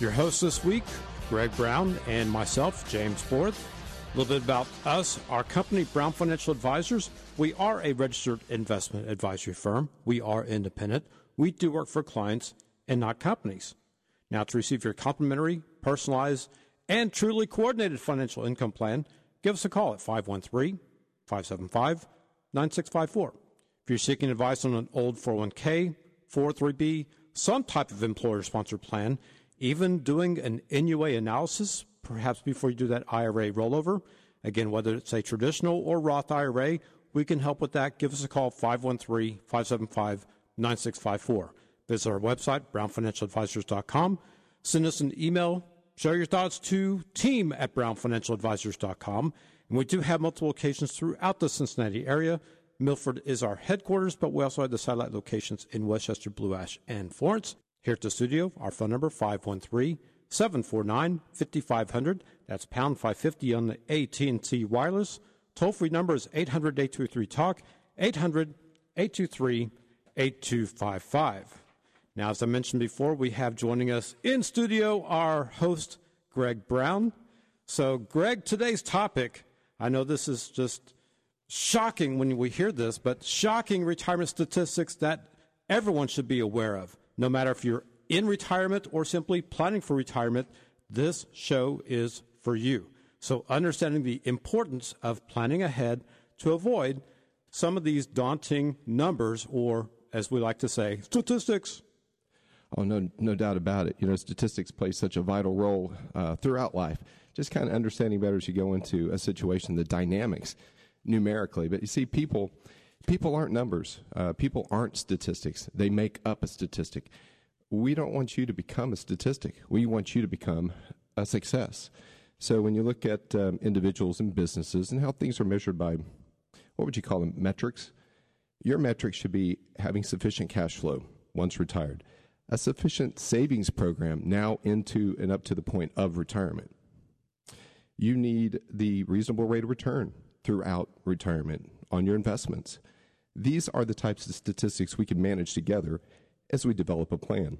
Your host this week, Greg Brown, and myself, James Borth. A little bit about us, our company, Brown Financial Advisors. We are a registered investment advisory firm. We are independent. We do work for clients and not companies. Now, to receive your complimentary, personalized, and truly coordinated financial income plan, give us a call at 513 575 9654. If you're seeking advice on an old 401k, 403b, some type of employer sponsored plan, even doing an NUA analysis, perhaps before you do that IRA rollover. Again, whether it's a traditional or Roth IRA, we can help with that. Give us a call, 513 575 9654. Visit our website, brownfinancialadvisors.com. Send us an email. Share your thoughts to team at brownfinancialadvisors.com. And we do have multiple locations throughout the Cincinnati area. Milford is our headquarters, but we also have the satellite locations in Westchester, Blue Ash, and Florence. Here at the studio, our phone number 513 749 5500. That's pound 550 on the AT&T wireless. Toll free number is 800 823 talk 800 823 8255. Now, as I mentioned before, we have joining us in studio our host, Greg Brown. So, Greg, today's topic, I know this is just shocking when we hear this, but shocking retirement statistics that everyone should be aware of no matter if you're in retirement or simply planning for retirement, this show is for you. So, understanding the importance of planning ahead to avoid some of these daunting numbers, or as we like to say, statistics. Oh, no, no doubt about it. You know, statistics play such a vital role uh, throughout life. Just kind of understanding better as you go into a situation, the dynamics numerically. But you see, people people aren't numbers. Uh, people aren't statistics. They make up a statistic. We don't want you to become a statistic. We want you to become a success. So when you look at um, individuals and businesses and how things are measured by, what would you call them, metrics? Your metrics should be having sufficient cash flow once retired, a sufficient savings program now into and up to the point of retirement. You need the reasonable rate of return throughout retirement on your investments. These are the types of statistics we can manage together as we develop a plan.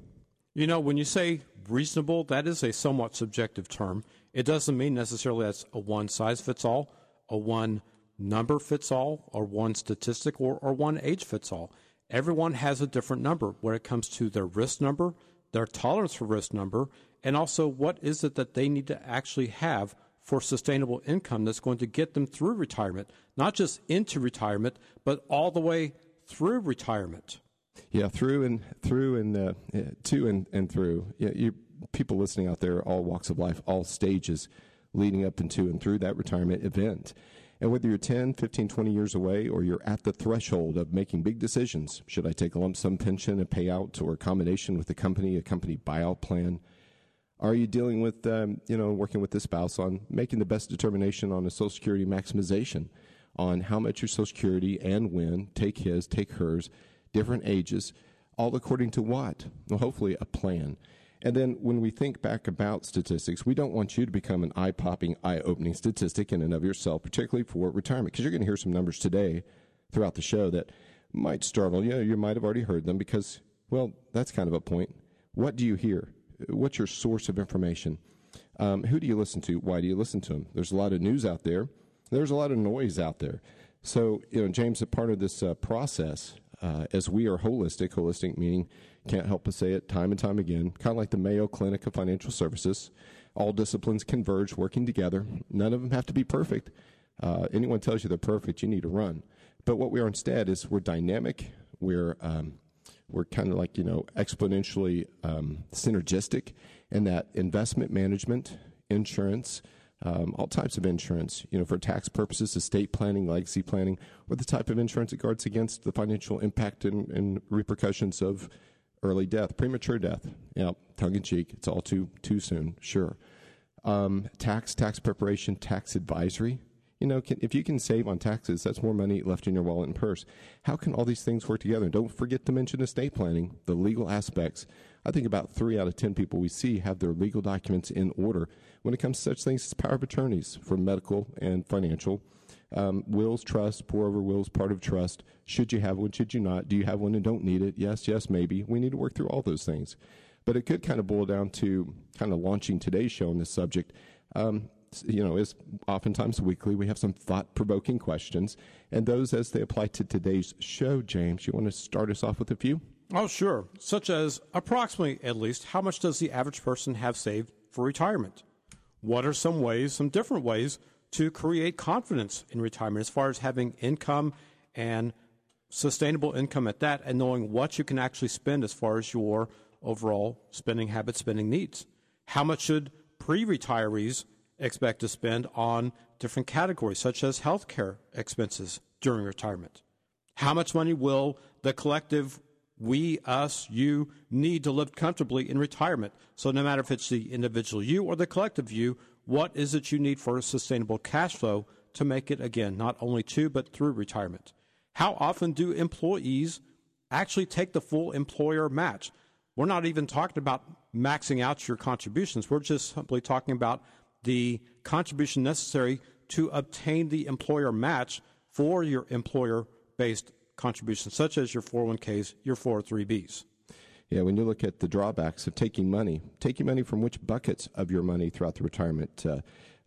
You know, when you say reasonable, that is a somewhat subjective term. It doesn't mean necessarily that's a one size fits all, a one number fits all, or one statistic, or, or one age fits all. Everyone has a different number when it comes to their risk number, their tolerance for risk number, and also what is it that they need to actually have for sustainable income that's going to get them through retirement, not just into retirement, but all the way through retirement. Yeah, through and through and uh, to and, and through. Yeah, you people listening out there, all walks of life, all stages leading up into and through that retirement event. And whether you're 10, 15, 20 years away or you're at the threshold of making big decisions, should I take a lump sum pension, a payout, or a combination with a company, a company buyout plan, are you dealing with, um, you know, working with the spouse on making the best determination on a Social Security maximization, on how much your Social Security and when, take his, take hers, different ages, all according to what? Well, hopefully a plan. And then when we think back about statistics, we don't want you to become an eye popping, eye opening statistic in and of yourself, particularly for retirement, because you're going to hear some numbers today throughout the show that might startle you. You might have already heard them because, well, that's kind of a point. What do you hear? What's your source of information? Um, who do you listen to? Why do you listen to them? There's a lot of news out there. There's a lot of noise out there. So, you know, James, a part of this uh, process, uh, as we are holistic, holistic meaning, can't help but say it time and time again, kind of like the Mayo Clinic of Financial Services. All disciplines converge, working together. None of them have to be perfect. Uh, anyone tells you they're perfect, you need to run. But what we are instead is we're dynamic, we're um, we're kind of like you know exponentially um, synergistic in that investment management, insurance, um, all types of insurance, you know, for tax purposes, estate planning, legacy planning, or the type of insurance that guards against the financial impact and, and repercussions of early death, premature death. Know, tongue in cheek. It's all too too soon, sure. Um, tax, tax preparation, tax advisory. You know, can, if you can save on taxes, that's more money left in your wallet and purse. How can all these things work together? Don't forget to mention estate planning, the legal aspects. I think about three out of ten people we see have their legal documents in order when it comes to such things as power of attorneys for medical and financial. Um, wills, trust, pour over wills, part of trust. Should you have one? Should you not? Do you have one and don't need it? Yes, yes, maybe. We need to work through all those things. But it could kind of boil down to kind of launching today's show on this subject. Um, you know, is oftentimes weekly. We have some thought provoking questions, and those as they apply to today's show. James, you want to start us off with a few? Oh, sure. Such as approximately, at least, how much does the average person have saved for retirement? What are some ways, some different ways, to create confidence in retirement as far as having income and sustainable income at that, and knowing what you can actually spend as far as your overall spending habits, spending needs? How much should pre retirees expect to spend on different categories, such as healthcare expenses during retirement? How much money will the collective we, us, you need to live comfortably in retirement? So, no matter if it's the individual you or the collective you, what is it you need for a sustainable cash flow to make it, again, not only to, but through retirement? How often do employees actually take the full employer match? We're not even talking about maxing out your contributions. We're just simply talking about the contribution necessary to obtain the employer match for your employer based contributions, such as your 401ks, your 403bs. Yeah, when you look at the drawbacks of taking money, taking money from which buckets of your money throughout the retirement uh,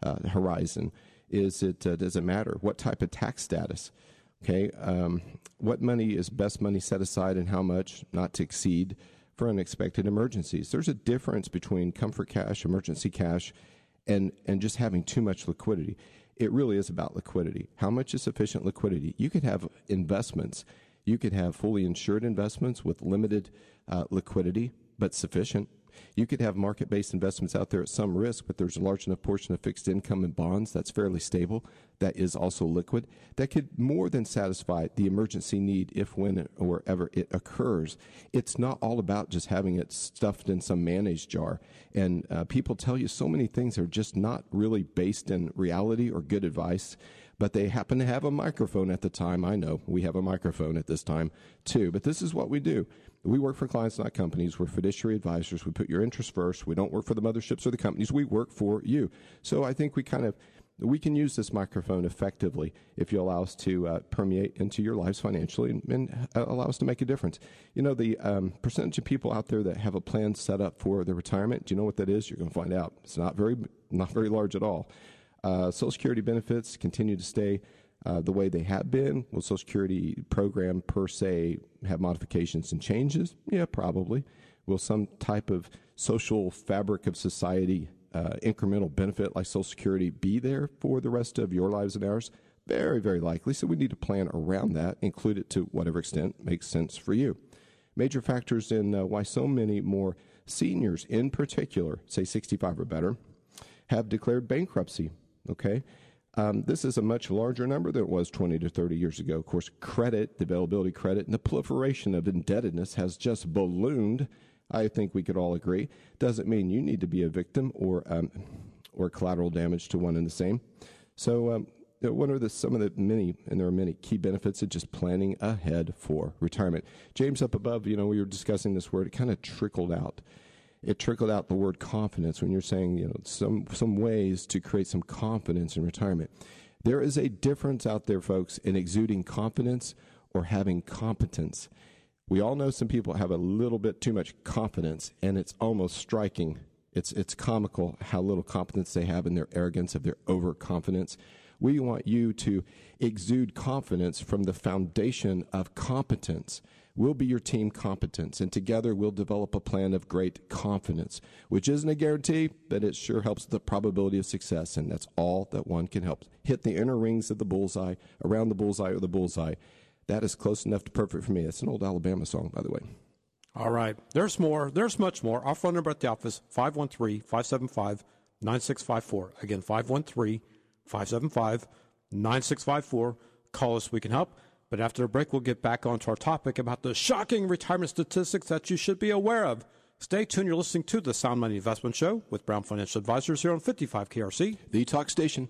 uh, horizon? Is it uh, does it matter what type of tax status? Okay, um, what money is best money set aside and how much not to exceed for unexpected emergencies? There's a difference between comfort cash, emergency cash, and and just having too much liquidity. It really is about liquidity. How much is sufficient liquidity? You could have investments. You could have fully insured investments with limited uh, liquidity, but sufficient. You could have market based investments out there at some risk, but there's a large enough portion of fixed income and bonds that's fairly stable, that is also liquid, that could more than satisfy the emergency need if, when, or ever it occurs. It's not all about just having it stuffed in some mayonnaise jar. And uh, people tell you so many things are just not really based in reality or good advice but they happen to have a microphone at the time. I know we have a microphone at this time too, but this is what we do. We work for clients, not companies. We're fiduciary advisors. We put your interests first. We don't work for the motherships or the companies. We work for you. So I think we kind of we can use this microphone effectively if you allow us to uh, permeate into your lives financially and, and uh, allow us to make a difference. You know, the um, percentage of people out there that have a plan set up for their retirement, do you know what that is? You're going to find out. It's not very, not very large at all. Uh, Social Security benefits continue to stay uh, the way they have been. Will Social Security program per se have modifications and changes? Yeah, probably. Will some type of social fabric of society, uh, incremental benefit like Social Security, be there for the rest of your lives and ours? Very, very likely. So we need to plan around that, include it to whatever extent makes sense for you. Major factors in uh, why so many more seniors, in particular, say 65 or better, have declared bankruptcy Okay. Um, this is a much larger number than it was 20 to 30 years ago. Of course, credit, the availability credit, and the proliferation of indebtedness has just ballooned. I think we could all agree. Doesn't mean you need to be a victim or um, or collateral damage to one and the same. So, um, what are the, some of the many, and there are many key benefits of just planning ahead for retirement? James, up above, you know, we were discussing this word. It kind of trickled out it trickled out the word confidence when you're saying, you know, some, some ways to create some confidence in retirement. There is a difference out there, folks, in exuding confidence or having competence. We all know some people have a little bit too much confidence, and it's almost striking. It's, it's comical how little competence they have in their arrogance, of their overconfidence. We want you to exude confidence from the foundation of competence will be your team competence, and together we'll develop a plan of great confidence, which isn't a guarantee, but it sure helps the probability of success, and that's all that one can help. Hit the inner rings of the bullseye, around the bullseye or the bullseye. That is close enough to perfect for me. It's an old Alabama song, by the way. All right. There's more. There's much more. Our phone number at the office, 513 575 9654. Again, 513 575 9654. Call us. We can help. But after the break, we'll get back onto our topic about the shocking retirement statistics that you should be aware of. Stay tuned. You're listening to the Sound Money Investment Show with Brown Financial Advisors here on 55 KRC, the talk station.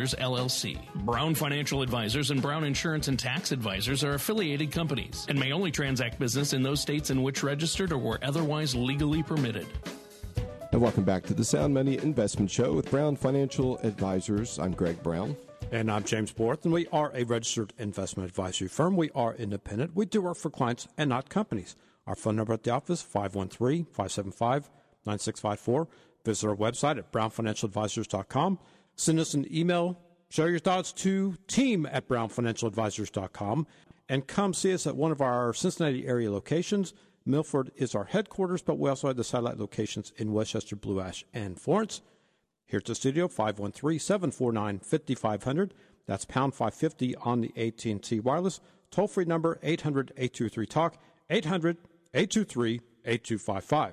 Advisors, LLC. Brown Financial Advisors and Brown Insurance and Tax Advisors are affiliated companies and may only transact business in those states in which registered or were otherwise legally permitted. And welcome back to the Sound Money Investment Show with Brown Financial Advisors. I'm Greg Brown. And I'm James Borth, and we are a registered investment advisory firm. We are independent. We do work for clients and not companies. Our phone number at the office, 513 575 9654. Visit our website at brownfinancialadvisors.com. Send us an email, share your thoughts to team at brownfinancialadvisors.com, and come see us at one of our Cincinnati area locations. Milford is our headquarters, but we also have the satellite locations in Westchester, Blue Ash, and Florence. Here at the studio, 513-749-5500. That's pound 550 on the AT&T wireless. Toll-free number 800-823-TALK, 800-823-8255.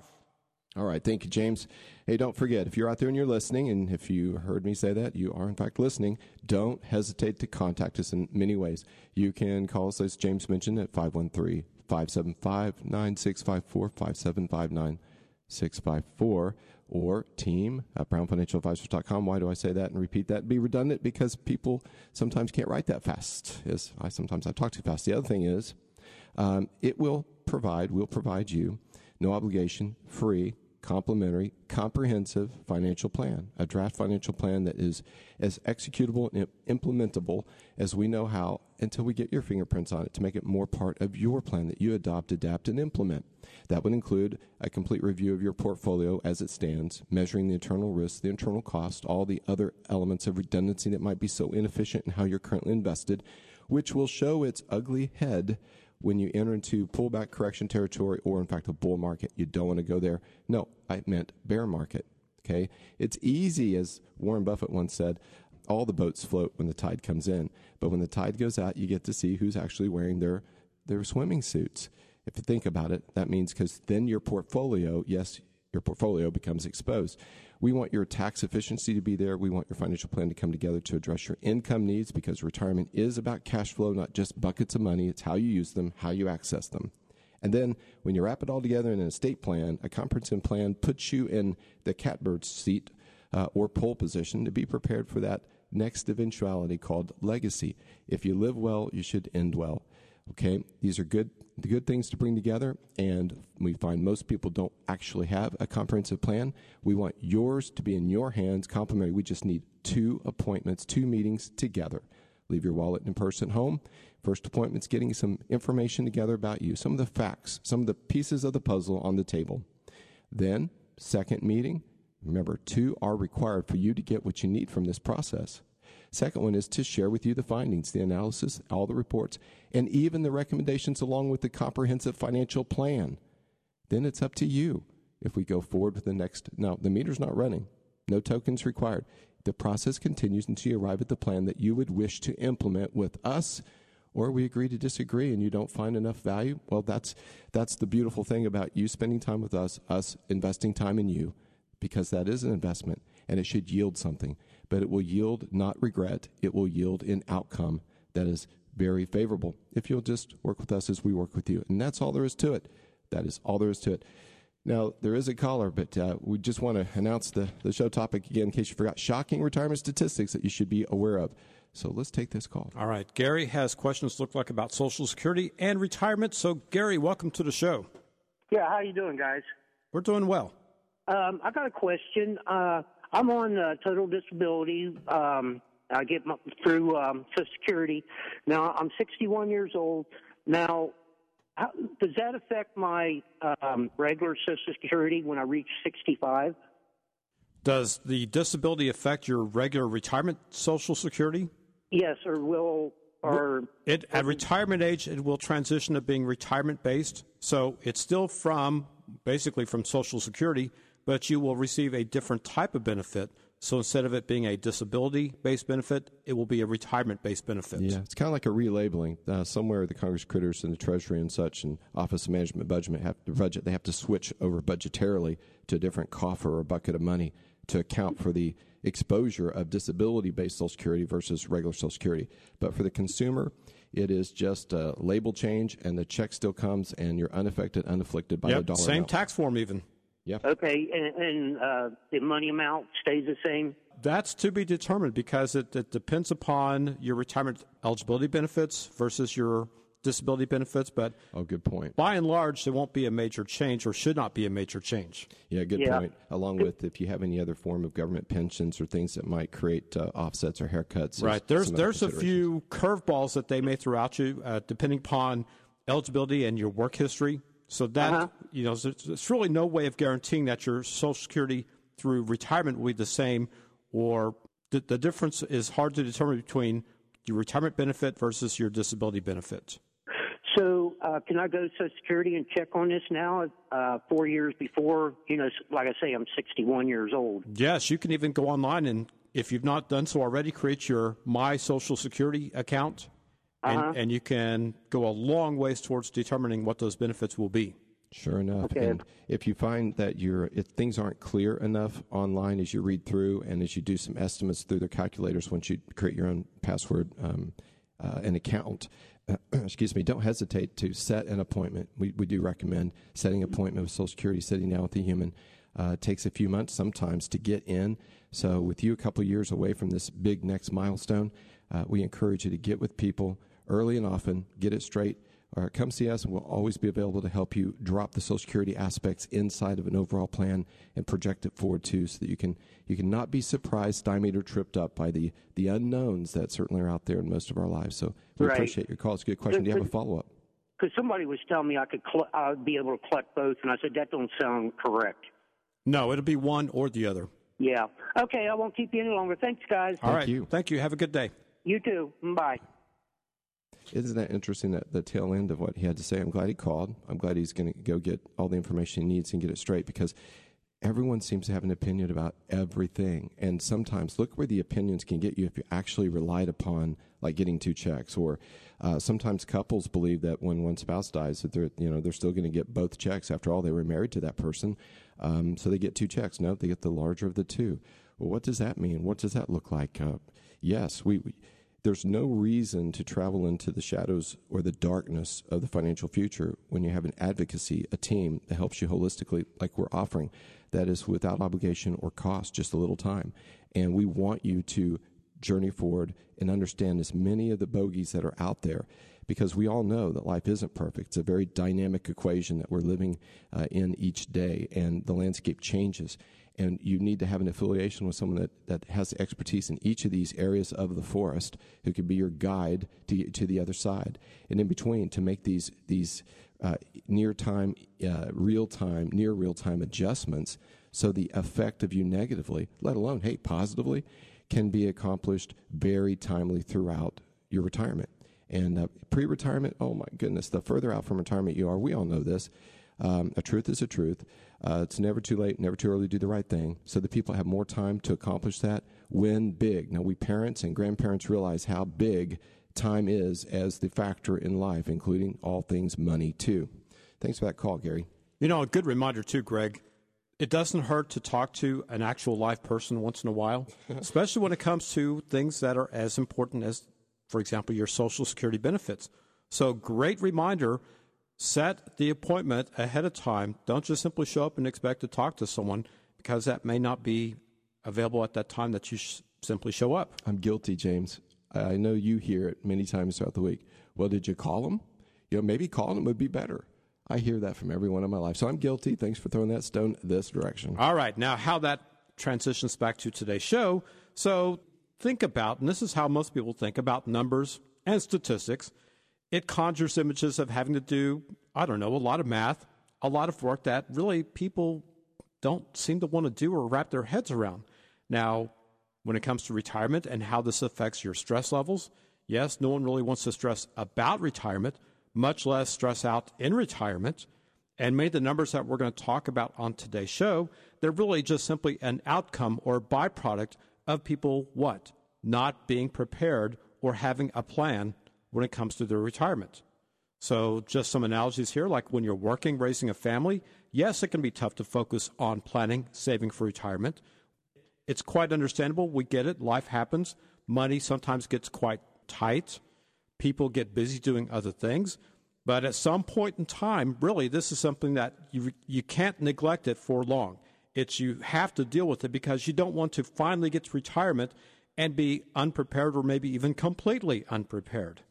All right. Thank you, James. Hey, don't forget, if you're out there and you're listening, and if you heard me say that, you are in fact listening, don't hesitate to contact us in many ways. You can call us, as James mentioned, at 513 575 9654 575 9654 or team at brownfinancialadvisors.com. Why do I say that and repeat that? Be redundant because people sometimes can't write that fast. Yes, I sometimes I talk too fast. The other thing is, um, it will provide, will provide you no obligation, free, complimentary, comprehensive financial plan, a draft financial plan that is as executable and implementable as we know how until we get your fingerprints on it to make it more part of your plan that you adopt, adapt, and implement. That would include a complete review of your portfolio as it stands, measuring the internal risk, the internal cost, all the other elements of redundancy that might be so inefficient in how you're currently invested, which will show its ugly head when you enter into pullback correction territory or, in fact, a bull market. You don't want to go there. No, I meant bear market. Okay. It's easy, as Warren Buffett once said, all the boats float when the tide comes in. But when the tide goes out, you get to see who's actually wearing their, their swimming suits. If you think about it, that means because then your portfolio, yes, your portfolio becomes exposed. We want your tax efficiency to be there. We want your financial plan to come together to address your income needs because retirement is about cash flow, not just buckets of money. It's how you use them, how you access them. And then when you wrap it all together in an estate plan, a comprehensive plan puts you in the catbird seat uh, or pole position to be prepared for that next eventuality called legacy. If you live well, you should end well. Okay, these are good the good things to bring together, and we find most people don't actually have a comprehensive plan. We want yours to be in your hands, complimentary. We just need two appointments, two meetings together. Leave your wallet in person at home. First appointment's getting some information together about you, some of the facts, some of the pieces of the puzzle on the table. Then, second meeting, remember, two are required for you to get what you need from this process. Second one is to share with you the findings, the analysis, all the reports, and even the recommendations along with the comprehensive financial plan. Then it's up to you if we go forward with the next. Now, the meter's not running, no tokens required. The process continues until you arrive at the plan that you would wish to implement with us or we agree to disagree and you don't find enough value well that's that's the beautiful thing about you spending time with us us investing time in you because that is an investment and it should yield something but it will yield not regret. It will yield an outcome that is very favorable if you'll just work with us as we work with you. And that's all there is to it. That is all there is to it. Now, there is a caller, but uh, we just want to announce the, the show topic again in case you forgot. Shocking retirement statistics that you should be aware of. So let's take this call. All right. Gary has questions look like about Social Security and retirement. So, Gary, welcome to the show. Yeah, how you doing, guys? We're doing well. Um, I got a question. Uh, I'm on uh, total disability. Um, I get my, through um, Social Security. Now I'm 61 years old. Now, how, does that affect my um, regular Social Security when I reach 65? Does the disability affect your regular retirement Social Security? Yes, or will or it at retirement age it will transition to being retirement based. So it's still from basically from Social Security, but you will receive a different type of benefit. So instead of it being a disability based benefit, it will be a retirement based benefit. Yeah, it's kind of like a relabeling. Uh, somewhere the Congress critters and the Treasury and such and Office of Management Budget have to budget. They have to switch over budgetarily to a different coffer or bucket of money to account for the exposure of disability based Social Security versus regular Social Security. But for the consumer, it is just a label change, and the check still comes, and you're unaffected, unafflicted by yep, the dollar. Same amount. tax form, even. Yeah. Okay, and, and uh, the money amount stays the same. That's to be determined because it, it depends upon your retirement eligibility benefits versus your disability benefits. But oh, good point. By and large, there won't be a major change, or should not be a major change. Yeah, good Yeah. point. Along with if you have any other form of government pensions or things that might create uh, offsets or haircuts. Right. There's there's a few curveballs that they may throw at you, uh, depending upon eligibility and your work history. So that Uh-huh. you know, there's, there's really no way of guaranteeing that your Social Security through retirement will be the same, or the, the difference is hard to determine between your retirement benefit versus your disability benefit. So, uh, can I go to Social Security and check on this now? Uh, four years before, you know, like I say, I'm 61 years old. Yes, you can even go online and, if you've not done so already, create your My Social Security account, Uh-huh. and you can go a long ways towards determining what those benefits will be. Sure enough. Okay. And if you find that your if things aren't clear enough online as you read through and as you do some estimates through their calculators once you create your own password um, uh, and account, excuse me, don't hesitate to set an appointment. We, we do recommend setting an appointment with Social Security, sitting down with a human. Uh, it takes a few months sometimes to get in. So, with you a couple years away from this big next milestone, uh, we encourage you to get with people early and often, get it straight, or come see us, and we'll always be available to help you drop the Social Security aspects inside of an overall plan and project it forward too, so that you can you can not be surprised, stymied, or tripped up by the the unknowns that certainly are out there in most of our lives. So we Right. appreciate your call. It's a good question. Do you have a follow up? Because somebody was telling me I could, cl- I'd be able to collect both, and I said that don't sound correct. No, it'll be one or the other. Yeah. Okay, I won't keep you any longer. Thanks, guys. All right. you. Thank you. Have a good day. You too. Bye. Isn't that interesting that the tail end of what he had to say? I'm glad he called. I'm glad he's going to go get all the information he needs and get it straight because everyone seems to have an opinion about everything. And sometimes look where the opinions can get you if you actually relied upon like getting two checks or uh, sometimes couples believe that when one spouse dies that they're you know they're still going to get both checks after all they were married to that person um, so they get two checks no they get the larger of the two well what does that mean what does that look like uh, yes we, we there's no reason to travel into the shadows or the darkness of the financial future when you have an advocacy, a team that helps you holistically, like we're offering, that is without obligation or cost, just a little time. And we want you to journey forward and understand as many of the bogeys that are out there because we all know that life isn't perfect. It's a very dynamic equation that we're living uh, in each day, and the landscape changes. And you need to have an affiliation with someone that, that has expertise in each of these areas of the forest who can be your guide to to the other side. And in between, to make these, these uh, near time, uh, real time, near real time adjustments so the effect of you negatively, let alone, hey, positively, can be accomplished very timely throughout your retirement. And uh, pre retirement, oh my goodness, the further out from retirement you are, we all know this. Um, a truth is a truth. Uh, it's never too late, never too early to do the right thing. So the people have more time to accomplish that. Win big. Now, we parents and grandparents realize how big time is as the factor in life, including all things money, too. Thanks for that call, Gary. You know, a good reminder too, Greg. It doesn't hurt to talk to an actual live person once in a while, especially when it comes to things that are as important as, for example, your Social Security benefits. So, great reminder set the appointment ahead of time. Don't just simply show up and expect to talk to someone because that may not be available at that time that you sh- simply show up. I'm guilty, James. I know you hear it many times throughout the week. Well, did you call them? You know, maybe calling them would be better. I hear that from everyone in my life. So I'm guilty. Thanks for throwing that stone this direction. All right, now how that transitions back to today's show. So think about, and this is how most people think about numbers and statistics. It conjures images of having to do, I don't know, a lot of math, a lot of work that really people don't seem to want to do or wrap their heads around. Now, when it comes to retirement and how this affects your stress levels, Yes, no one really wants to stress about retirement, much less stress out in retirement. And many of the numbers that we're going to talk about on today's show, they're really just simply an outcome or byproduct of people what? Not being prepared or having a plan when it comes to their retirement. So, just some analogies here like when you're working, raising a family, yes, it can be tough to focus on planning, saving for retirement. It's quite understandable. We get it. Life happens. Money sometimes gets quite tight. People get busy doing other things. But at some point in time, really, this is something that you, you can't neglect it for long. It's you have to deal with it because you don't want to finally get to retirement and be unprepared or maybe even completely unprepared.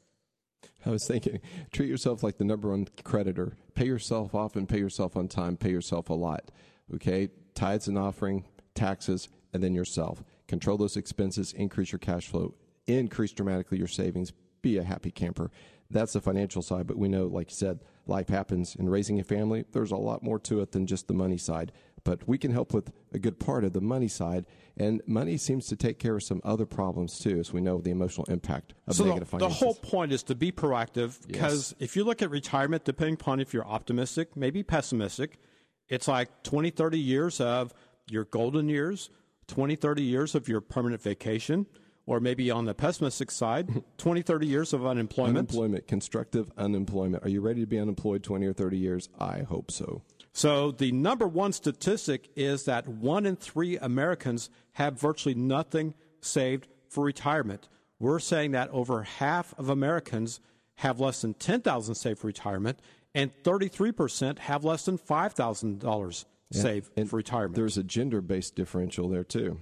I was thinking, treat yourself like the number one creditor. Pay yourself off and pay yourself on time. Pay yourself a lot. Okay? Tithes and offering, taxes, and then yourself. Control those expenses, increase your cash flow, increase dramatically your savings. Be a happy camper. That's the financial side, but we know, like you said, life happens. In raising a family, there's a lot more to it than just the money side. But we can help with a good part of the money side, and money seems to take care of some other problems too, as we know the emotional impact of so negative the, finances. the whole point is to be proactive because Yes. if you look at retirement, depending upon if you're optimistic, maybe pessimistic, it's like 20, 30 years of your golden years, 20, 30 years of your permanent vacation, or maybe on the pessimistic side, 20, 30 years of unemployment. Unemployment, constructive unemployment. Are you ready to be unemployed 20 or 30 years? I hope so. So the number one statistic is that one in three Americans have virtually nothing saved for retirement. We're saying that over half of Americans have less than ten thousand saved for retirement, and thirty-three percent have less than five thousand dollars saved And for retirement. There's a gender based differential there too.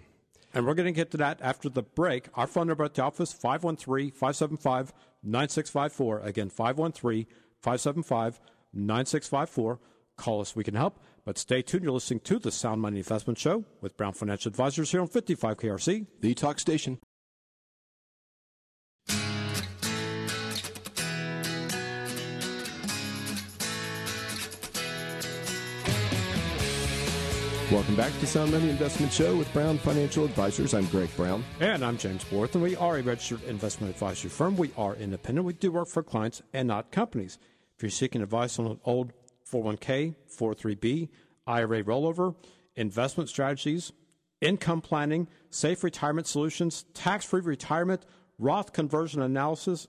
And we're going to get to that after the break. Our phone number at the office, 513-575-9654. Again, 513-575-9654. Call us. We can help. But stay tuned. You're listening to the Sound Money Investment Show with Brown Financial Advisors here on 55 KRC. The Talk Station. Welcome back to Sound Money Investment Show with Brown Financial Advisors. I'm Greg Brown. And I'm James Borth, and we are a registered investment advisory firm. We are independent. We do work for clients and not companies. If you're seeking advice on an old 401k, 403b, IRA rollover, investment strategies, income planning, safe retirement solutions, tax free retirement, Roth conversion analysis,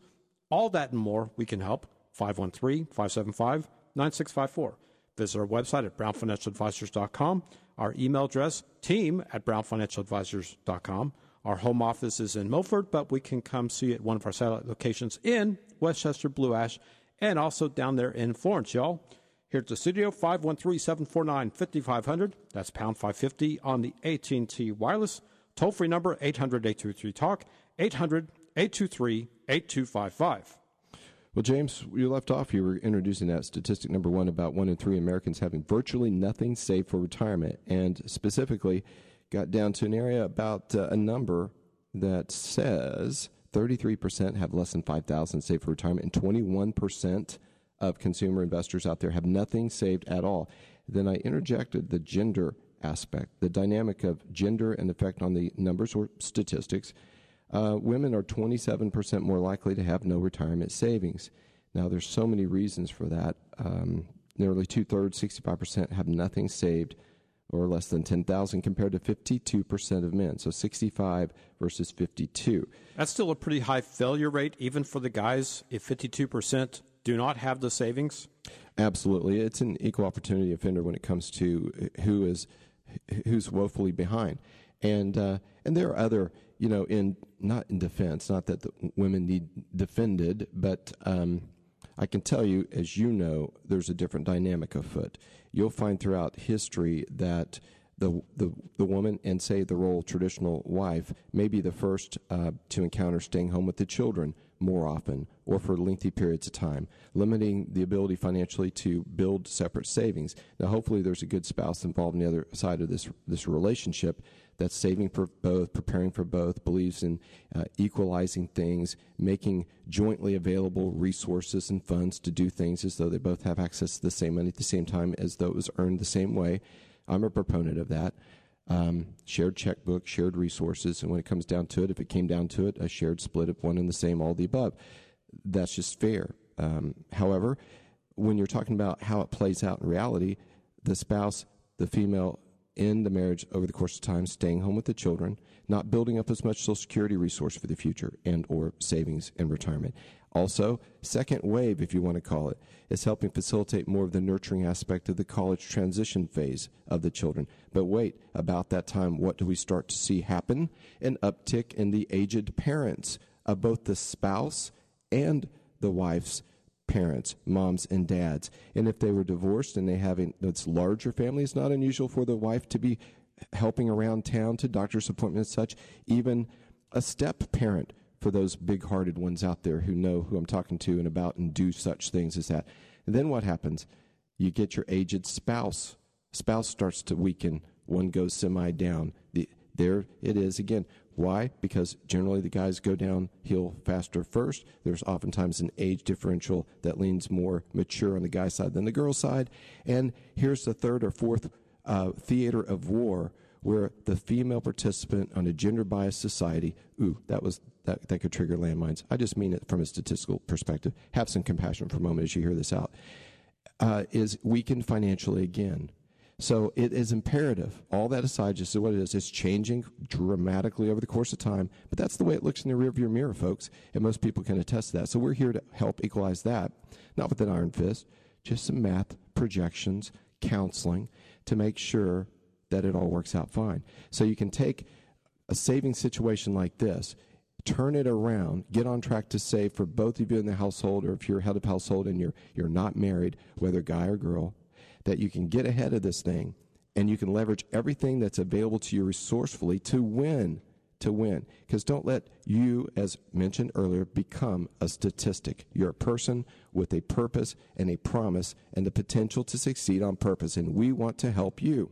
all that and more, we can help. 513 575 9654. Visit our website at brownfinancialadvisors.com. Our email address, team at brownfinancialadvisors.com. Our home office is in Milford, but we can come see you at one of our satellite locations in Westchester, Blue Ash, and also down there in Florence, y'all. Here at the studio, 513-749-5500. That's pound 550 on the AT&T wireless. Toll-free number, 800-823-TALK, 800-823-8255. Well, James, you left off. You were introducing that statistic number one about one in three Americans having virtually nothing saved for retirement, and specifically got down to an area about uh, a number that says 33% have less than 5000 saved for retirement, and 21% of consumer investors out there have nothing saved at all. Then I interjected the gender aspect, the dynamic of gender and effect on the numbers or statistics. Uh, women are 27% more likely to have no retirement savings. Now, there's so many reasons for that. Um, nearly two thirds, 65%, have nothing saved or less than 10,000 compared to 52% of men. So 65 versus 52. That's still a pretty high failure rate, even for the guys, if 52% do not have the savings. Absolutely, it's an equal opportunity offender when it comes to who is who's woefully behind, and uh, and there are other you know in not in defense, not that women need defended, but um, I can tell you, as you know, there's a different dynamic afoot. You'll find throughout history that the the the woman and say the role traditional wife may be the first uh, to encounter staying home with the children more often or for lengthy periods of time, limiting the ability financially to build separate savings. Now, hopefully, there's a good spouse involved on the other side of this this relationship that's saving for both, preparing for both, believes in uh, equalizing things, making jointly available resources and funds to do things as though they both have access to the same money at the same time, as though it was earned the same way. I'm a proponent of that. Um, shared checkbook, shared resources, and when it comes down to it, if it came down to it, a shared split of one and the same, all the above. That's just fair. Um, however, when you're talking about how it plays out in reality, the spouse, the female in the marriage over the course of time, staying home with the children, not building up as much Social Security resource for the future and or savings and retirement. Also, second wave, if you want to call it, is helping facilitate more of the nurturing aspect of the college transition phase of the children. But wait, about that time, what do we start to see happen? An uptick in the aged parents of both the spouse and the wife's parents, moms and dads. And if they were divorced and they have that's larger family, it's not unusual for the wife to be helping around town to doctor's appointments, such. Even a step parent for those big hearted ones out there who know who I'm talking to and about and do such things as that. And then what happens? You get your aged spouse. Spouse starts to weaken. One goes semi down. The, there it is again. Why? Because generally the guys go downhill faster first. There's oftentimes an age differential that leans more mature on the guy side than the girl side. And here's the third or fourth uh, theater of war where the female participant on a gender biased society, ooh, that was that, that could trigger landmines. I just mean it from a statistical perspective. Have some compassion for a moment as you hear this out. Uh, is weakened financially again. So it is imperative. All that aside, just what it is. It's changing dramatically over the course of time, but that's the way it looks in the rearview mirror, folks. And most people can attest to that. So we're here to help equalize that, not with an iron fist, just some math, projections, counseling to make sure that it all works out fine. So you can take a saving situation like this, turn it around, get on track to save for both of you in the household, or if you're head of household and you're you're not married, whether guy or girl, that you can get ahead of this thing and you can leverage everything that's available to you resourcefully to win to win. Because don't let you as mentioned earlier become a statistic. You're a person with a purpose and a promise and the potential to succeed on purpose and we want to help you.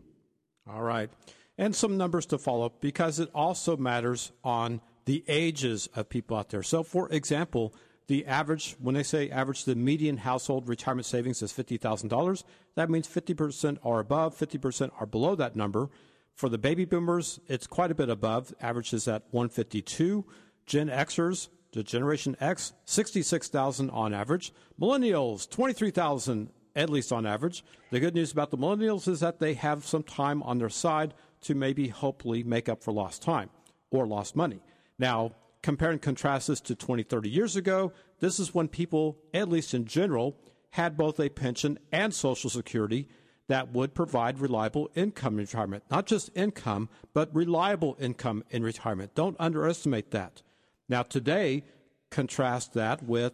All right. And some numbers to follow because it also matters on the ages of people out there so for example the average, when they say average, the median household retirement savings is $50,000. That means 50% are above, 50% are below that number. For the baby boomers, it's quite a bit above. Average is at 152. Gen Xers, the Generation X, 66,000 on average. Millennials, 23,000 at least on average. The good news about the millennials is that they have some time on their side to maybe hopefully make up for lost time or lost money. Now, compare and contrast this to 20, 30 years ago, this is when people, at least in general, had both a pension and Social Security that would provide reliable income in retirement. Not just income, but reliable income in retirement. Don't underestimate that. Now, today, contrast that with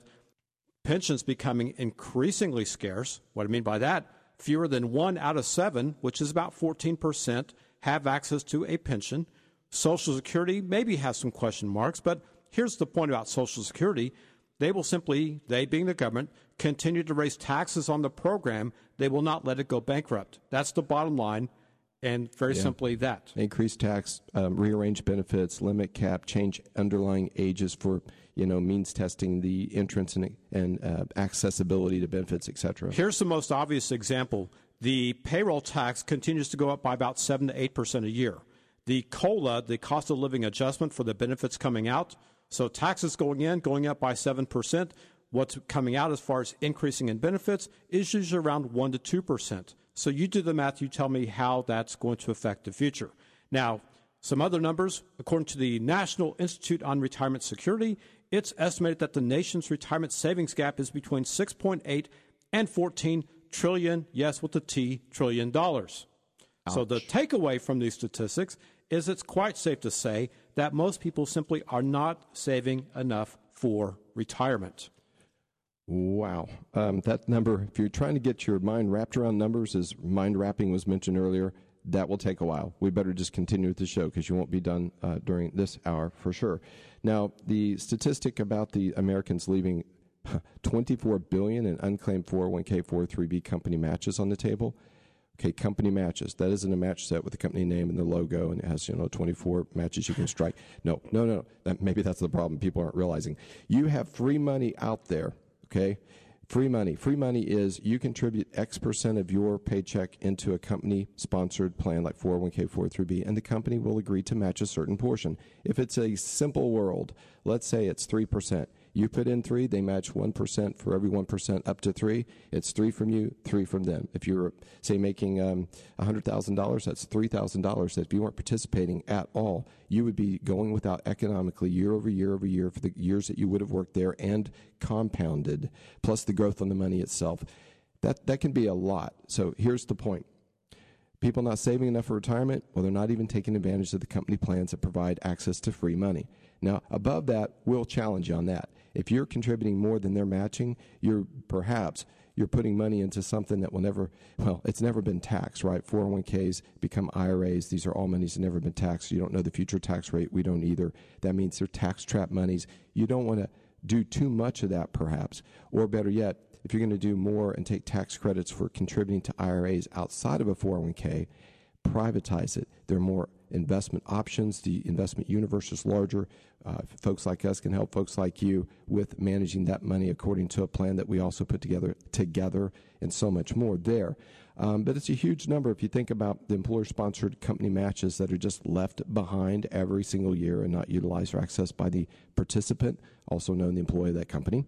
pensions becoming increasingly scarce. What I mean by that, fewer than one out of seven, which is about 14%, have access to a pension. Social Security maybe has some question marks, but here's the point about Social Security. They will simply, they being the government, continue to raise taxes on the program. They will not let it go bankrupt. That's the bottom line, and very yeah. simply that. Increase tax, um, rearrange benefits, limit cap, change underlying ages for you know means testing the entrance and, and uh, accessibility to benefits, etc. Here's the most obvious example: the payroll tax continues to go up by about seven to eight percent a year. The COLA, the cost of living adjustment for the benefits coming out, so taxes going in, going up by 7%. What's coming out as far as increasing in benefits is usually around 1 to 2%. So you do the math, you tell me how that's going to affect the future. Now, some other numbers. According to the National Institute on Retirement Security, it's estimated that the nation's retirement savings gap is between 6.8 and 14 trillion, yes, with the T, trillion dollars. Ouch. So the takeaway from these statistics is it's quite safe to say that most people simply are not saving enough for retirement. Wow. Um, that number, if you're trying to get your mind wrapped around numbers, as mind wrapping was mentioned earlier, that will take a while. We better just continue with the show because you won't be done uh, during this hour for sure. Now, the statistic about the Americans leaving 24 billion in unclaimed 401k 403b company matches on the table Okay, company matches. That isn't a match set with the company name and the logo, and it has you know 24 matches you can strike. No, no, no. That, maybe that's the problem. People aren't realizing. You have free money out there. Okay, Free money. Free money is you contribute X percent of your paycheck into a company sponsored plan like 401k, 403b, and the company will agree to match a certain portion. If it's a simple world, let's say it's 3%. You put in three, they match 1% for every 1% up to three. It's three from you, three from them. If you're, say, making um, $100,000, that's $3,000 that if you weren't participating at all, you would be going without economically year over year over year for the years that you would have worked there and compounded, plus the growth on the money itself. That, that can be a lot. So here's the point people not saving enough for retirement, well, they're not even taking advantage of the company plans that provide access to free money. Now, above that, we'll challenge you on that. If you're contributing more than they're matching, you're perhaps you're putting money into something that will never well it's never been taxed right? 401ks become iras these are all monies that never been taxed. You don't know the future tax rate. We don't either. That means they're tax trap monies. You don't want to do too much of that perhaps. Or better yet if you're going to do more and take tax credits for contributing to iras outside of a 401k privatize it. There are more investment options. The investment universe is larger. Uh, folks like us can help folks like you with managing that money according to a plan that we also put together together, and so much more there. Um, but it's a huge number if you think about the employer-sponsored company matches that are just left behind every single year and not utilized or accessed by the participant, also known the employee of that company,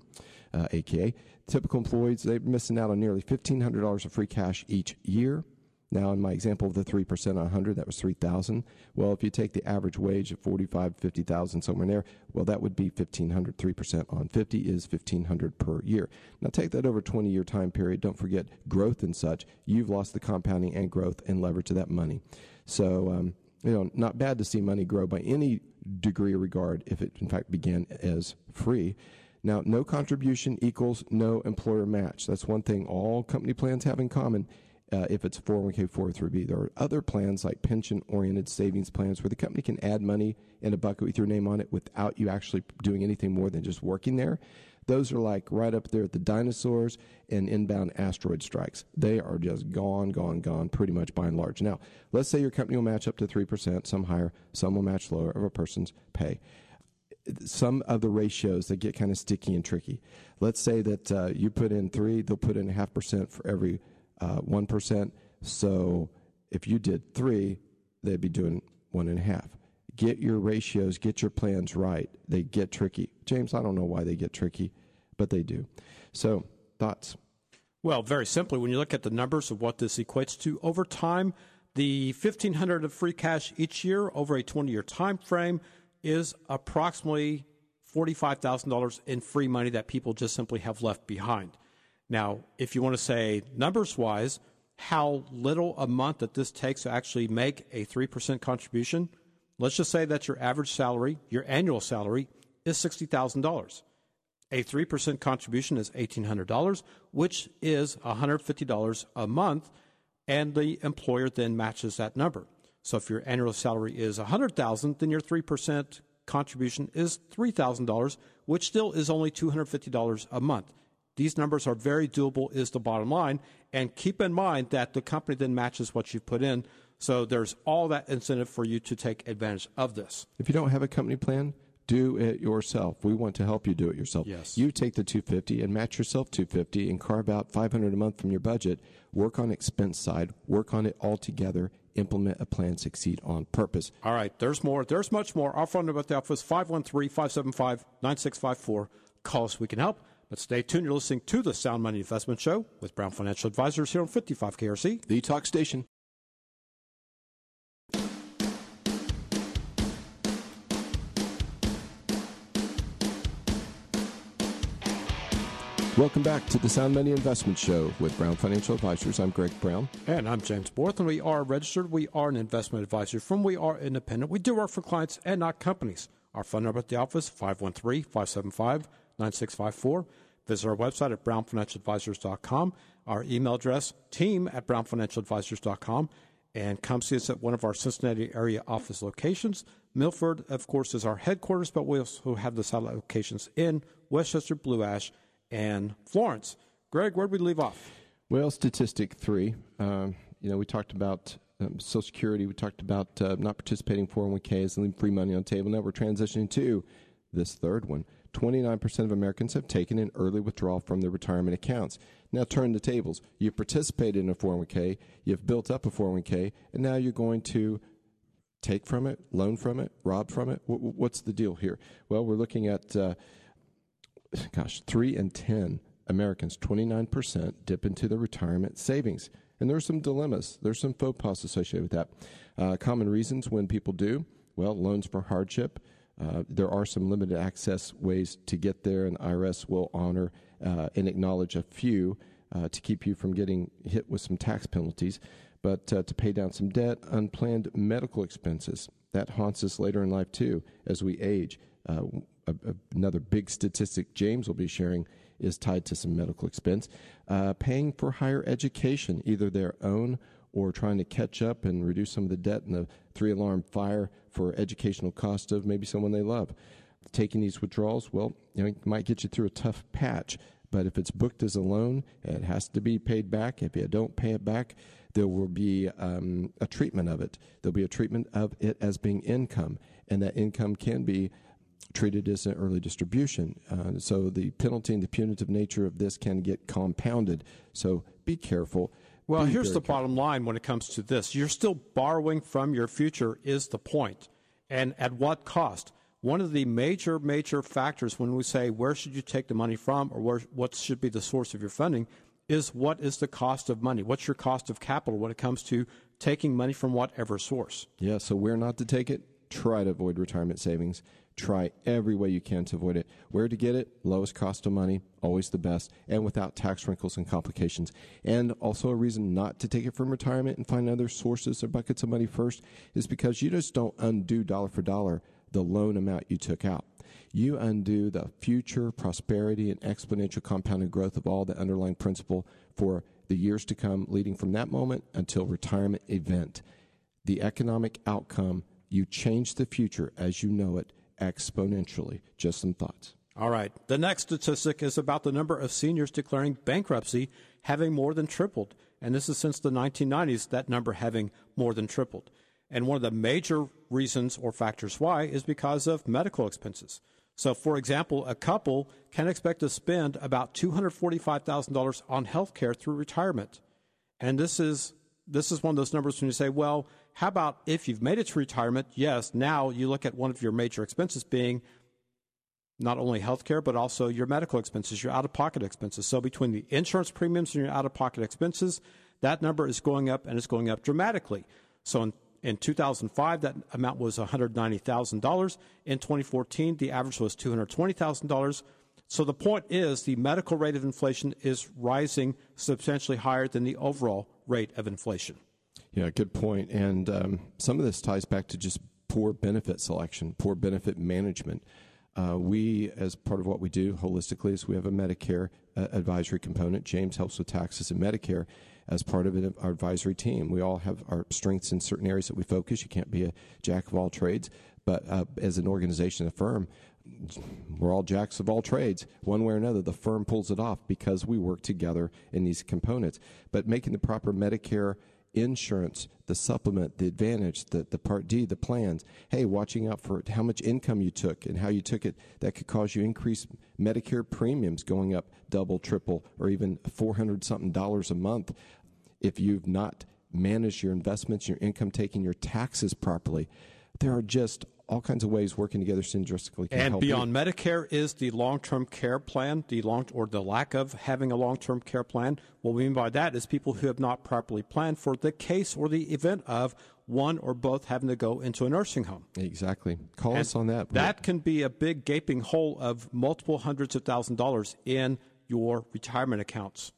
uh, aka typical employees. They're missing out on nearly fifteen hundred dollars of free cash each year. Now, in my example of the 3% on 100, that was 3000 Well, if you take the average wage of 45 50000 somewhere there, well, that would be 1500 3% on 50 is 1500 per year. Now, take that over a 20 year time period. Don't forget growth and such. You've lost the compounding and growth and leverage of that money. So, um, you know, not bad to see money grow by any degree of regard if it, in fact, began as free. Now, no contribution equals no employer match. That's one thing all company plans have in common uh, if it's 401k, 403b. There are other plans like pension oriented savings plans where the company can add money in a bucket with your name on it without you actually doing anything more than just working there. Those are like right up there at the dinosaurs and inbound asteroid strikes. They are just gone, gone, gone, pretty much by and large. Now, let's say your company will match up to 3%, some higher, some will match lower of a person's pay some of the ratios that get kind of sticky and tricky. Let's say that uh, you put in three, they'll put in a half percent for every uh, one uh, So if you did three, they'd be doing one and a half. Get your ratios, get your plans right. They get tricky. James, I don't know why they get tricky, but they do. So, thoughts? Well, very simply, when you look at the numbers of what this equates to over time, the 1500 of free cash each year over a 20 year time frame is approximately $45,000 in free money that people just simply have left behind. Now, if you want to say numbers wise, how little a month that this takes to actually make a 3% contribution, let's just say that your average salary, your annual salary, is $60,000. A 3% contribution is $1,800, which is $150 a month, and the employer then matches that number. So if your annual salary is $100,000, then your 3% contribution is $3,000, which still is only $250 a month. These numbers are very doable, is the bottom line. And keep in mind that the company then matches what you've put in. So there's all that incentive for you to take advantage of this. If you don't have a company plan, do it yourself. We want to help you do it yourself. Yes. You take the 250 and match yourself 250 and carve out 500 a month from your budget. Work on expense side. Work on it all together. Implement a plan. Succeed on purpose. All right. There's more. There's much more. Our phone number at the office 513-575-9654. Call us. We can help. But stay tuned. You're listening to the Sound Money Investment Show with Brown Financial Advisors here on 55 KRC, the talk station. Welcome back to the Sound Money Investment Show with Brown Financial Advisors. I'm Greg Brown. And I'm James Borth, and we are registered. We are an investment advisor from We Are Independent. We do work for clients and not companies. Our phone number at the office, 513 575 9654. Visit our website at brownfinancialadvisors.com. Our email address, team at brownfinancialadvisors.com. And come see us at one of our Cincinnati area office locations. Milford, of course, is our headquarters, but we also have the satellite locations in Westchester, Blue Ash, and Florence. Greg, where did we leave off? Well, statistic three. Um, you know, we talked about um, Social Security. We talked about uh, not participating in 401ks and leaving free money on the table. Now we're transitioning to this third one 29% of Americans have taken an early withdrawal from their retirement accounts. Now turn the tables. You've participated in a 401k, you've built up a 401k, and now you're going to take from it, loan from it, rob from it. What's the deal here? Well, we're looking at, uh, gosh, 3 and 10 Americans, 29%, dip into their retirement savings. And there are some dilemmas. There's some faux pas associated with that. Uh, common reasons when people do well, loans for hardship. Uh, there are some limited access ways to get there, and the IRS will honor uh, and acknowledge a few uh, to keep you from getting hit with some tax penalties. But uh, to pay down some debt, unplanned medical expenses that haunts us later in life too as we age. Uh, a, a, another big statistic James will be sharing is tied to some medical expense. Paying for higher education, either their own or trying to catch up and reduce some of the debt and the three alarm fire for educational cost of maybe someone they love. Taking these withdrawals, well, you know, it might get you through a tough patch, but if it's booked as a loan, it has to be paid back. If you don't pay it back, there will be um, a treatment of it. There'll be a treatment of it as being income, and that income can be treated as an early distribution. Uh, so the penalty and the punitive nature of this can get compounded. So be careful. Well, here's the bottom line when it comes to this. You're still borrowing from your future, is the point. And at what cost? One of the major, major factors when we say where should you take the money from or where, what should be the source of your funding is what is the cost of money? What's your cost of capital when it comes to taking money from whatever source? Yeah, so where not to take it? Try to avoid retirement savings. Try every way you can to avoid it. Where to get it? Lowest cost of money, always the best, and without tax wrinkles and complications. And also, a reason not to take it from retirement and find other sources or buckets of money first is because you just don't undo dollar for dollar the loan amount you took out. You undo the future prosperity and exponential compounded growth of all the underlying principle for the years to come, leading from that moment until retirement event. The economic outcome, you change the future as you know it exponentially. Just some thoughts. All right. The next statistic is about the number of seniors declaring bankruptcy having more than tripled. And this is since the 1990s, that number having more than tripled. And one of the major reasons or factors why is because of medical expenses. So, for example, a couple can expect to spend about $245,000 on health care through retirement. And this is, this is one of those numbers when you say, well, how about if you've made it to retirement? Yes, now you look at one of your major expenses being not only health care, but also your medical expenses, your out of pocket expenses. So between the insurance premiums and your out of pocket expenses, that number is going up and it's going up dramatically. So in, in 2005, that amount was $190,000. In 2014, the average was $220,000. So the point is the medical rate of inflation is rising substantially higher than the overall rate of inflation. Yeah, good point. And um, some of this ties back to just poor benefit selection, poor benefit management. Uh, we, as part of what we do holistically, is we have a Medicare uh, advisory component. James helps with taxes and Medicare as part of it, our advisory team. We all have our strengths in certain areas that we focus. You can't be a jack of all trades, but uh, as an organization, a firm, we're all jacks of all trades. One way or another, the firm pulls it off because we work together in these components. But making the proper Medicare insurance, the supplement, the advantage, the, the Part D, the plans. Hey, watching out for how much income you took and how you took it, that could cause you increased Medicare premiums going up double, triple, or even 400 something dollars a month if you've not managed your investments, your income taking your taxes properly. There are just all kinds of ways working together synergistically and beyond you. Medicare is the long-term care plan, the long or the lack of having a long-term care plan. What we mean by that is people who have not properly planned for the case or the event of one or both having to go into a nursing home. Exactly. Call and us on that. That can be a big gaping hole of multiple hundreds of thousand dollars in your retirement accounts.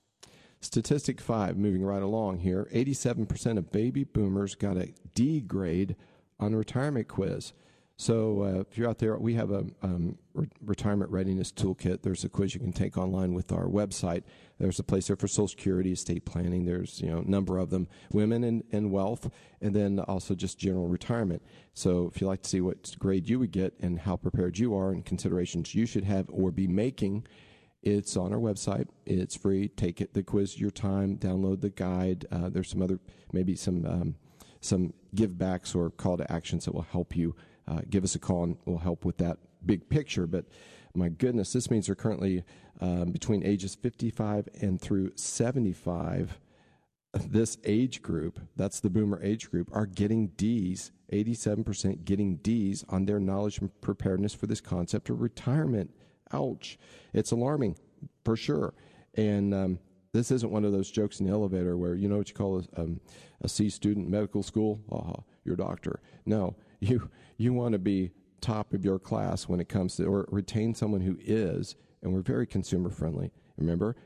Statistic five, moving right along here 87% of baby boomers got a D grade on a retirement quiz. So uh, if you're out there, we have a um, re- retirement readiness toolkit. There's a quiz you can take online with our website. There's a place there for Social Security, estate planning. There's you know a number of them, women and, and wealth, and then also just general retirement. So if you like to see what grade you would get and how prepared you are and considerations you should have or be making, it's on our website. It's free. Take it the quiz your time. Download the guide. Uh, there's some other maybe some. Um, some give backs or call to actions that will help you. Uh, give us a call and we'll help with that big picture. But my goodness, this means they're currently um, between ages 55 and through 75. This age group, that's the boomer age group, are getting D's, 87% getting D's on their knowledge and preparedness for this concept of retirement. Ouch. It's alarming for sure. And um, this isn't one of those jokes in the elevator where you know what you call a, um, a C student medical school? Uh, your doctor. No, you you want to be top of your class when it comes to or retain someone who is, and we're very consumer friendly. Remember,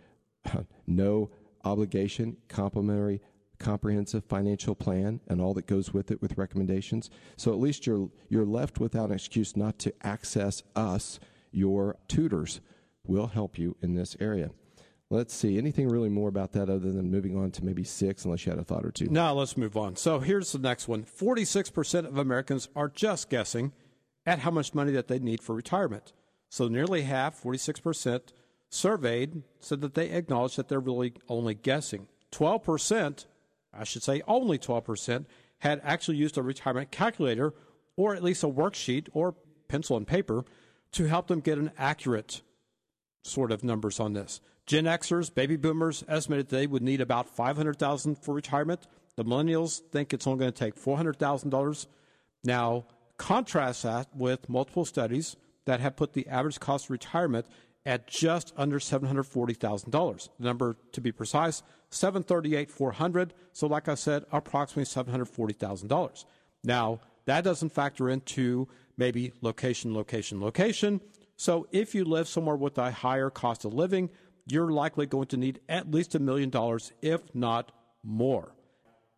no obligation, complimentary, comprehensive financial plan, and all that goes with it with recommendations. So at least you're you're left without an excuse not to access us. Your tutors will help you in this area. Let's see. Anything really more about that other than moving on to maybe six, unless you had a thought or two? No, let's move on. So here's the next one 46% of Americans are just guessing at how much money that they need for retirement. So nearly half, 46%, surveyed said that they acknowledge that they're really only guessing. 12%, I should say only 12%, had actually used a retirement calculator or at least a worksheet or pencil and paper to help them get an accurate sort of numbers on this. Gen Xers, baby boomers estimated they would need about 500,000 for retirement. The millennials think it's only going to take $400,000. Now, contrast that with multiple studies that have put the average cost of retirement at just under $740,000. The number to be precise, 738,400. So like I said, approximately $740,000. Now, that doesn't factor into maybe location, location, location. So if you live somewhere with a higher cost of living, you're likely going to need at least a million dollars, if not more.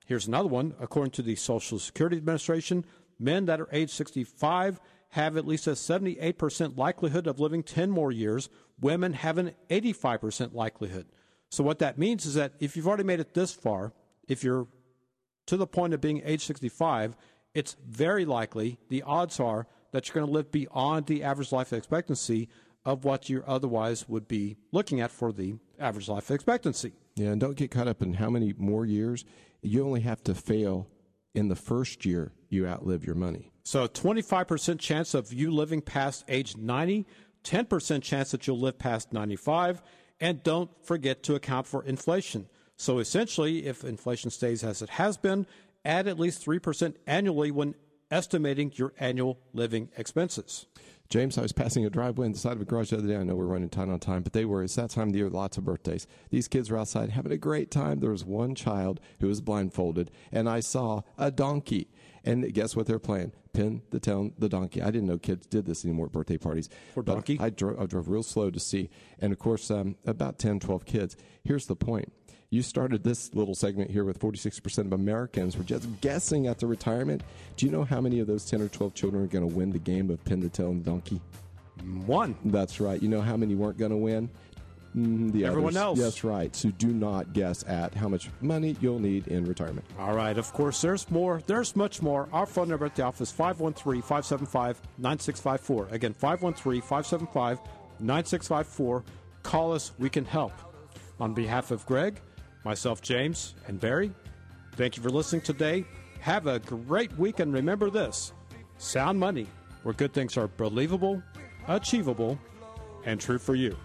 Here's another one. According to the Social Security Administration, men that are age 65 have at least a 78% likelihood of living 10 more years. Women have an 85% likelihood. So, what that means is that if you've already made it this far, if you're to the point of being age 65, it's very likely, the odds are, that you're going to live beyond the average life expectancy of what you otherwise would be looking at for the average life expectancy. Yeah, and don't get caught up in how many more years. You only have to fail in the first year you outlive your money. So 25% chance of you living past age 90, 10% chance that you'll live past 95, and don't forget to account for inflation. So essentially, if inflation stays as it has been, add at least 3% annually when estimating your annual living expenses. James, I was passing a driveway on the side of a garage the other day. I know we're running tight on time, but they were. It's that time of the year, lots of birthdays. These kids were outside having a great time. There was one child who was blindfolded, and I saw a donkey. And guess what they're playing? Pin the town, the donkey. I didn't know kids did this anymore at birthday parties. For donkey? I drove, I drove real slow to see. And of course, um, about 10, 12 kids. Here's the point you started this little segment here with 46% of Americans were just guessing at the retirement. Do you know how many of those 10 or 12 children are going to win the game of pin the tail and donkey? One. That's right. You know how many weren't going to win? Mm, the Everyone others. else. That's right. So do not guess at how much money you'll need in retirement. All right. Of course, there's more. There's much more. Our phone number at the office 513 575 9654. Again, 513 575 9654. Call us. We can help. On behalf of Greg, myself, James, and Barry. Thank you for listening today. Have a great week, and remember this sound money, where good things are believable, achievable, and true for you.